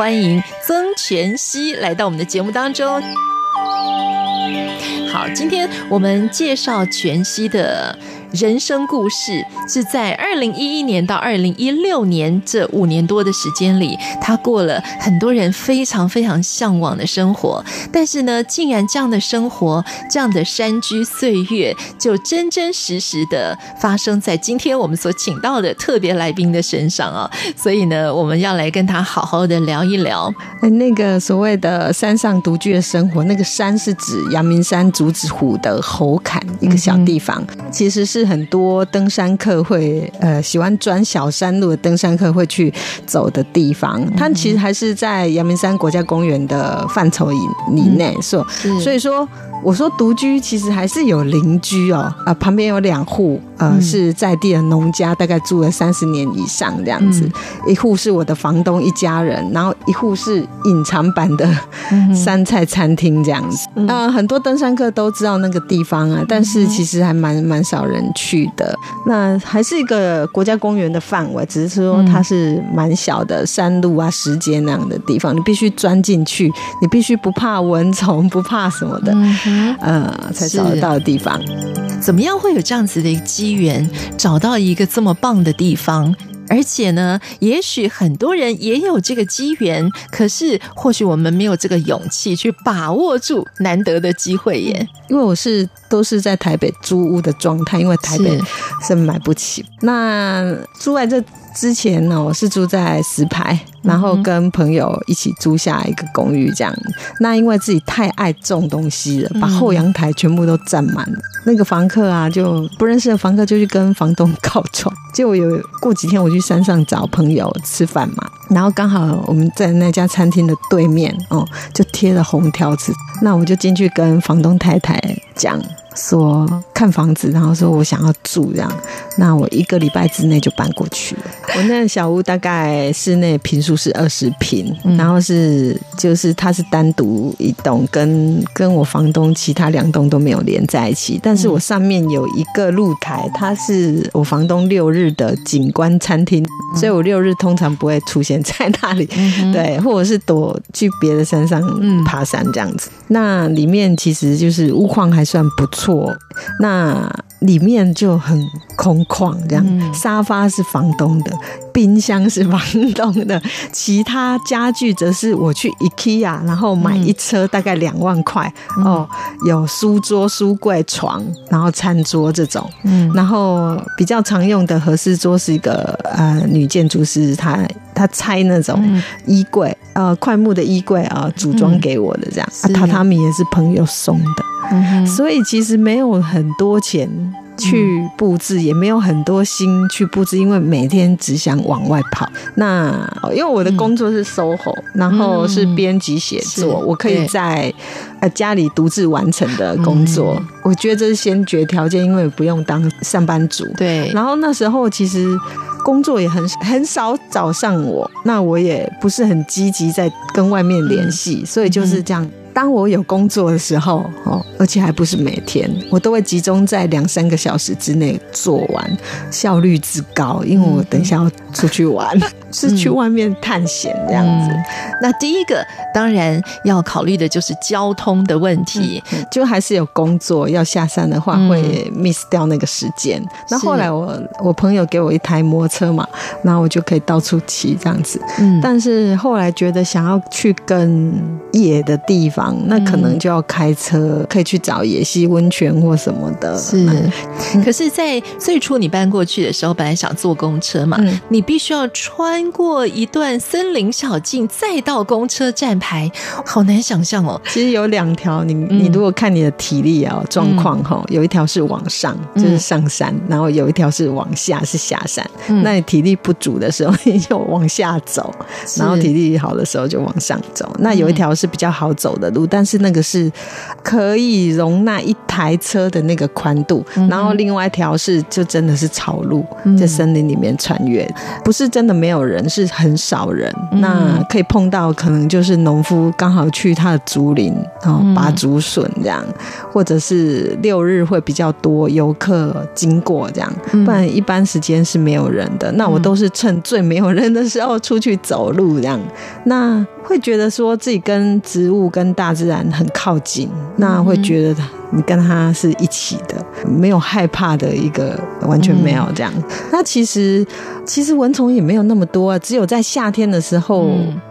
欢迎曾全熙来到我们的节目当中。好，今天我们介绍全熙的人生故事，是在二零一一年到二零一六年这五年多的时间里，他过了很多人非常非常向往的生活。但是呢，竟然这样的生活，这样的山居岁月，就真真实实的发生在今天我们所请到的特别来宾的身上啊！所以呢，我们要来跟他好好的聊一聊。那个所谓的山上独居的生活，那个山是指阳明山竹子湖的猴坎一个小地方，嗯、其实是。是很多登山客会呃喜欢钻小山路的登山客会去走的地方，它其实还是在阳明山国家公园的范畴以以内，所所以说。我说独居其实还是有邻居哦，啊，旁边有两户，呃，是在地的农家，大概住了三十年以上这样子。一户是我的房东一家人，然后一户是隐藏版的山菜餐厅这样子。呃，很多登山客都知道那个地方啊，但是其实还蛮蛮少人去的。那还是一个国家公园的范围，只是说它是蛮小的山路啊、石阶那样的地方，你必须钻进去，你必须不怕蚊虫，不怕什么的。呃，才找得到的地方，怎么样会有这样子的一个机缘，找到一个这么棒的地方？而且呢，也许很多人也有这个机缘，可是或许我们没有这个勇气去把握住难得的机会耶。因为我是都是在台北租屋的状态，因为台北是买不起。那住在这。之前呢，我是住在石牌，然后跟朋友一起租下一个公寓，这样。那因为自己太爱种东西了，把后阳台全部都占满了。那个房客啊，就不认识的房客就去跟房东 告状。结果有过几天，我去山上找朋友吃饭嘛，然后刚好我们在那家餐厅的对面哦，就贴了红条子。那我就进去跟房东太太讲。说看房子，然后说我想要住这样，那我一个礼拜之内就搬过去了。我那小屋大概室内平数是二十坪，然后是就是它是单独一栋，跟跟我房东其他两栋都没有连在一起。但是我上面有一个露台，它是我房东六日的景观餐厅，所以我六日通常不会出现在那里，对，或者是躲去别的山上爬山这样子。那里面其实就是屋况还算不错。错，那里面就很空旷，这样，沙发是房东的，冰箱是房东的，其他家具则是我去 IKEA，然后买一车大概两万块哦，有书桌、书柜、床，然后餐桌这种，嗯，然后比较常用的合适桌是一个呃女建筑师，她她拆那种衣柜，呃，快木的衣柜啊，组装给我的这样，啊，榻榻米也是朋友送的。所以其实没有很多钱去布置，也没有很多心去布置，因为每天只想往外跑。那因为我的工作是 SOHO，然后是编辑写作，我可以在呃家里独自完成的工作，我觉得这是先决条件，因为不用当上班族。对。然后那时候其实工作也很很少找上我，那我也不是很积极在跟外面联系，所以就是这样。当我有工作的时候，哦，而且还不是每天，我都会集中在两三个小时之内做完，效率之高。因为我等一下要出去玩，是去外面探险这样子。嗯、那第一个当然要考虑的就是交通的问题，嗯、就还是有工作要下山的话，会 miss 掉那个时间。那、嗯、后来我我朋友给我一台摩托车嘛，然后我就可以到处骑这样子。嗯，但是后来觉得想要去更野的地方。那可能就要开车，可以去找野溪温泉或什么的。是，可是，在最初你搬过去的时候，本来想坐公车嘛，你你必须要穿过一段森林小径，再到公车站牌，好难想象哦。其实有两条，你你如果看你的体力啊状况哈，有一条是往上，就是上山，然后有一条是往下，是下山。那你体力不足的时候，你就往下走，然后体力好的时候就往上走。那有一条是比较好走的路，但是那个是可以容纳一台车的那个宽度，然后另外一条是就真的是草路，在森林里面穿越，不是真的没有人，是很少人。那可以碰到可能就是农夫刚好去他的竹林，然后拔竹笋这样，或者是六日会比较多游客经过这样，不然一般时间是没有人的。那我都是趁最没有人的时候出去走路这样，那会觉得说自己跟植物跟大自然很靠近，那会觉得你跟它是一起的，没有害怕的一个，完全没有这样。那其实其实蚊虫也没有那么多啊，只有在夏天的时候。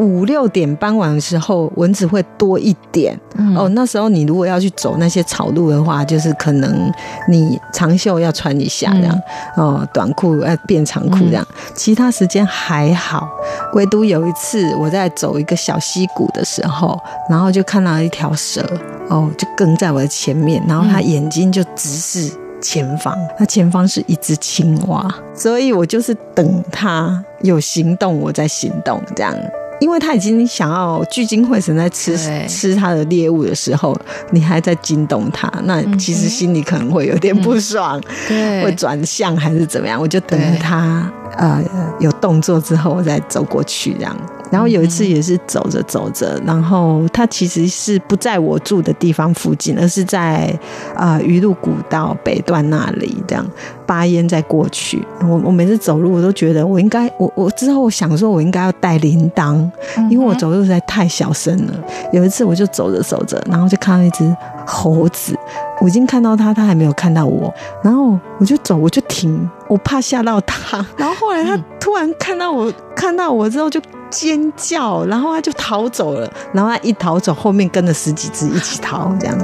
五六点傍晚的时候，蚊子会多一点。嗯、哦。那时候你如果要去走那些草路的话，就是可能你长袖要穿一下这样，嗯、哦，短裤要变长裤这样。嗯、其他时间还好，唯独有一次我在走一个小溪谷的时候，然后就看到一条蛇，哦，就跟在我的前面，然后它眼睛就直视前方，那前方是一只青蛙，所以我就是等它有行动，我再行动这样。因为他已经想要聚精会神在吃吃他的猎物的时候，你还在惊动他，那其实心里可能会有点不爽，嗯、会转向还是怎么样？我就等着他呃有动作之后，我再走过去这样。然后有一次也是走着走着，然后它其实是不在我住的地方附近，而是在啊鱼路古道北段那里这样巴烟再过去。我我每次走路我都觉得我应该我我之后我想说我应该要带铃铛，因为我走路实在太小声了。有一次我就走着走着，然后就看到一只猴子，我已经看到它，它还没有看到我，然后我就走，我就停，我怕吓到它。然后后来它突然看到我，看到我之后就。尖叫，然后他就逃走了。然后他一逃走，后面跟了十几只一起逃。这样，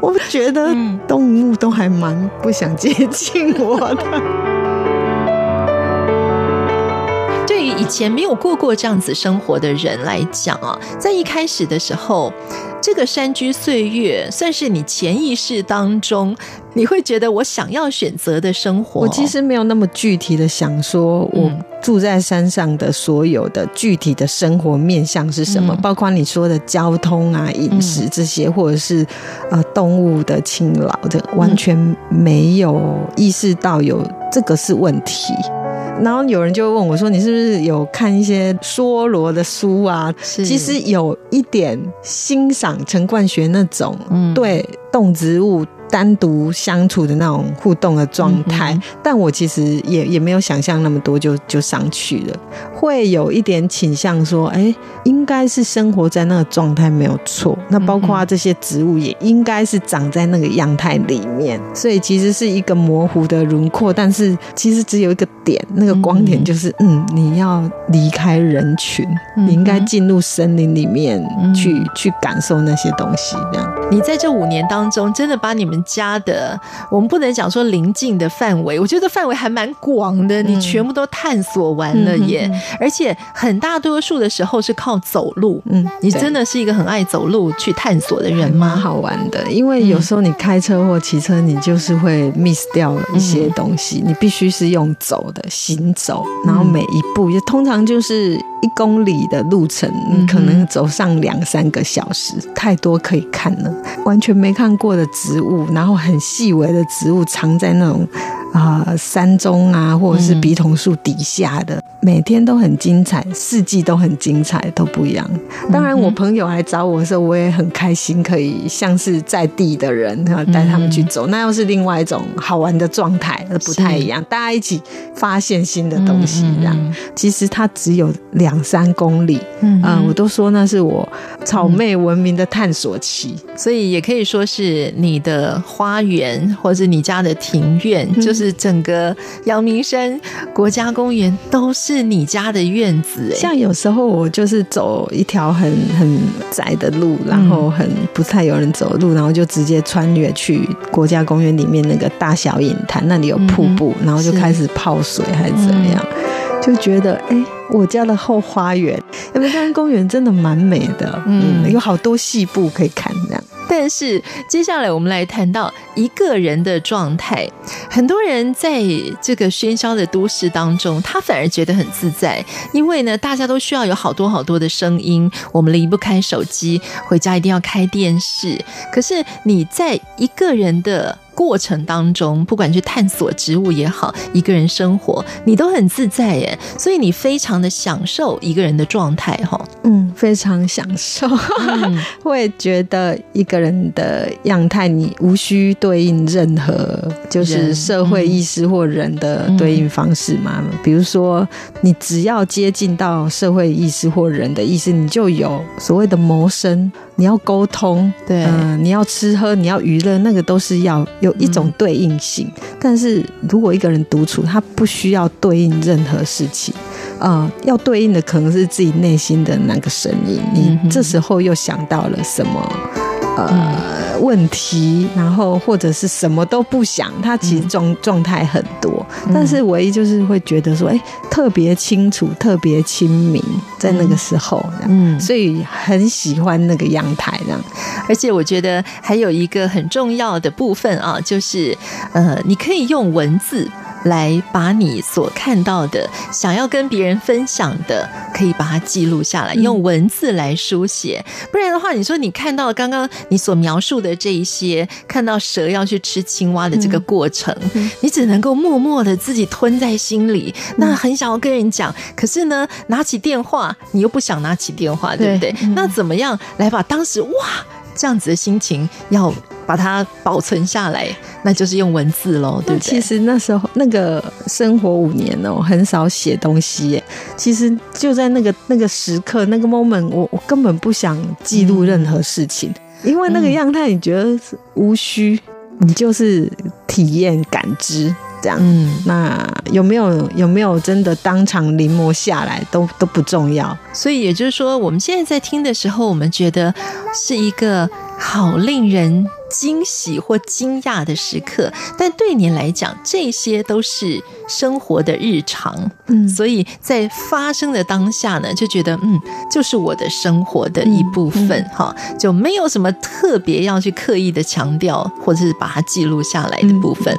我觉得动物都还蛮不想接近我的。前没有过过这样子生活的人来讲啊，在一开始的时候。这个山居岁月算是你潜意识当中，你会觉得我想要选择的生活。我其实没有那么具体的想说，我住在山上的所有的具体的生活面向是什么，嗯、包括你说的交通啊、饮食这些，或者是呃动物的勤劳的，完全没有意识到有这个是问题。然后有人就问我说：“你是不是有看一些梭罗的书啊？”是其实有一点欣赏陈冠学那种对动植物。单独相处的那种互动的状态，嗯、但我其实也也没有想象那么多就，就就上去了，会有一点倾向说，哎、欸，应该是生活在那个状态没有错，那包括这些植物也应该是长在那个样态里面，所以其实是一个模糊的轮廓，但是其实只有一个点，那个光点就是，嗯，嗯，你要离开人群，你应该进入森林里面去、嗯、去感受那些东西，这样。你在这五年当中，真的把你们家的，我们不能讲说邻近的范围，我觉得范围还蛮广的，你全部都探索完了耶！嗯、而且很大多数的时候是靠走路，嗯，你真的是一个很爱走路去探索的人吗？好玩的，因为有时候你开车或骑车，你就是会 miss 掉了一些东西，嗯、你必须是用走的行走，然后每一步也通常就是一公里的路程，你可能走上两三个小时，太多可以看了。完全没看过的植物，然后很细微的植物藏在那种啊、呃、山中啊，或者是笔筒树底下的，每天都很精彩，四季都很精彩，都不一样。当然，我朋友来找我的时候，我也很开心，可以像是在地的人，然后带他们去走，那又是另外一种好玩的状态，不太一样。大家一起发现新的东西，这样。其实它只有两三公里，嗯、呃，我都说那是我草莓文明的探索期。所以也可以说是你的花园，或者你家的庭院，嗯、就是整个阳明山国家公园都是你家的院子。像有时候我就是走一条很很窄的路，然后很不太有人走路，然后就直接穿越去国家公园里面那个大小影潭，那里有瀑布，嗯、然后就开始泡水还是怎么样。就觉得哎，我家的后花园，有没有看公园真的蛮美的，嗯，有好多细部可以看这样。但是接下来我们来谈到一个人的状态，很多人在这个喧嚣的都市当中，他反而觉得很自在，因为呢，大家都需要有好多好多的声音，我们离不开手机，回家一定要开电视。可是你在一个人的过程当中，不管去探索植物也好，一个人生活，你都很自在耶，所以你非常的享受一个人的状态哈。嗯，非常享受，嗯、会觉得一个人的样态，你无需对应任何就是社会意识或人的对应方式嘛。嗯、比如说，你只要接近到社会意识或人的意识，你就有所谓的谋生。你要沟通，对，嗯、呃，你要吃喝，你要娱乐，那个都是要有一种对应性。嗯、但是如果一个人独处，他不需要对应任何事情，呃，要对应的可能是自己内心的那个声音。你这时候又想到了什么？呃，问题，然后或者是什么都不想，他其实状状态很多，但是唯一就是会觉得说，哎，特别清楚，特别清明，在那个时候，嗯，所以很喜欢那个阳台这样，而且我觉得还有一个很重要的部分啊，就是呃，你可以用文字。来把你所看到的、想要跟别人分享的，可以把它记录下来，用文字来书写。不然的话，你说你看到刚刚你所描述的这一些，看到蛇要去吃青蛙的这个过程，你只能够默默的自己吞在心里。那很想要跟人讲，可是呢，拿起电话你又不想拿起电话，对不对？那怎么样来把当时哇这样子的心情要？把它保存下来，那就是用文字喽，对不对？其实那时候那个生活五年哦，很少写东西耶。其实就在那个那个时刻那个 moment，我我根本不想记录任何事情，嗯、因为那个样态你觉得是无需，嗯、你就是体验感知这样。嗯，那有没有有没有真的当场临摹下来都都不重要。所以也就是说，我们现在在听的时候，我们觉得是一个好令人。惊喜或惊讶的时刻，但对你来讲，这些都是生活的日常，嗯，所以在发生的当下呢，就觉得嗯，就是我的生活的一部分，哈、嗯。嗯，就没有什么特别要去刻意的强调，或者是把它记录下来的部分。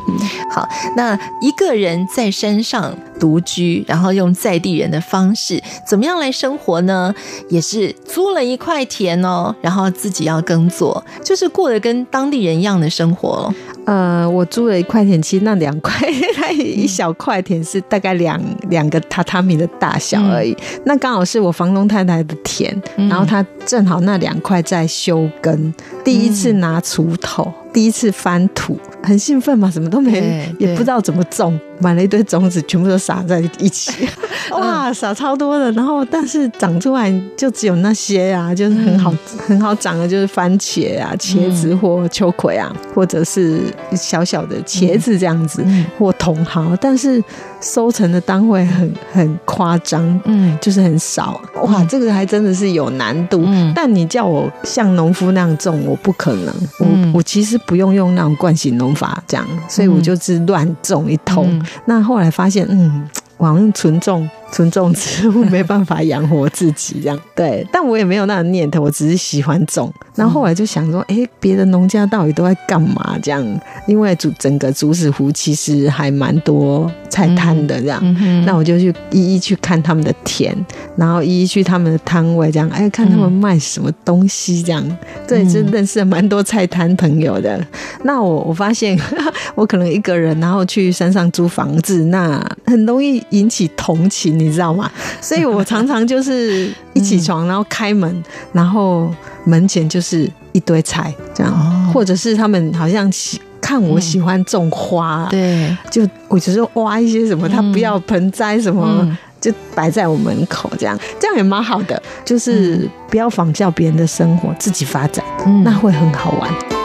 好，那一个人在山上独居，然后用在地人的方式，怎么样来生活呢？也是租了一块田哦，然后自己要耕作，就是过得跟当地人一样的生活。呃，我租了一块田，其实那两块 一小块田是大概两两个榻榻米的大小而已。嗯、那刚好是我房东太太的田，嗯、然后她正好那两块在修根，第一次拿锄头，嗯、第一次翻土，很兴奋嘛，什么都没，也不知道怎么种。买了一堆种子，全部都撒在一起，哇，撒超多的。然后，但是长出来就只有那些啊，就是很好、嗯、很好长的，就是番茄啊、茄子或秋葵啊，嗯、或者是小小的茄子这样子，嗯、或茼蒿。但是收成的单位很很夸张，嗯，就是很少。哇，这个还真的是有难度。嗯、但你叫我像农夫那样种，我不可能。嗯、我我其实不用用那种惯性农法这样，所以我就是乱种一通。那后来发现，嗯，网络存众。纯种植物没办法养活自己，这样对，但我也没有那个念头，我只是喜欢种。然后后来就想说，哎、欸，别的农家到底都在干嘛？这样，因为主整个竹子湖其实还蛮多菜摊的，这样。那我就去一一去看他们的田，然后一一去他们的摊位，这样，哎，看他们卖什么东西，这样。对，就认识了蛮多菜摊朋友的。那我我发现，我可能一个人，然后去山上租房子，那很容易引起同情。你知道吗？所以我常常就是 一起床，然后开门，然后门前就是一堆菜，这样，或者是他们好像喜看我喜欢种花，对，就我就是挖一些什么，他不要盆栽什么，就摆在我门口，这样，这样也蛮好的，就是不要仿效别人的生活，自己发展，那会很好玩。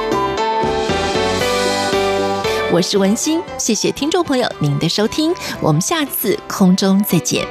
我是文心，谢谢听众朋友您的收听，我们下次空中再见。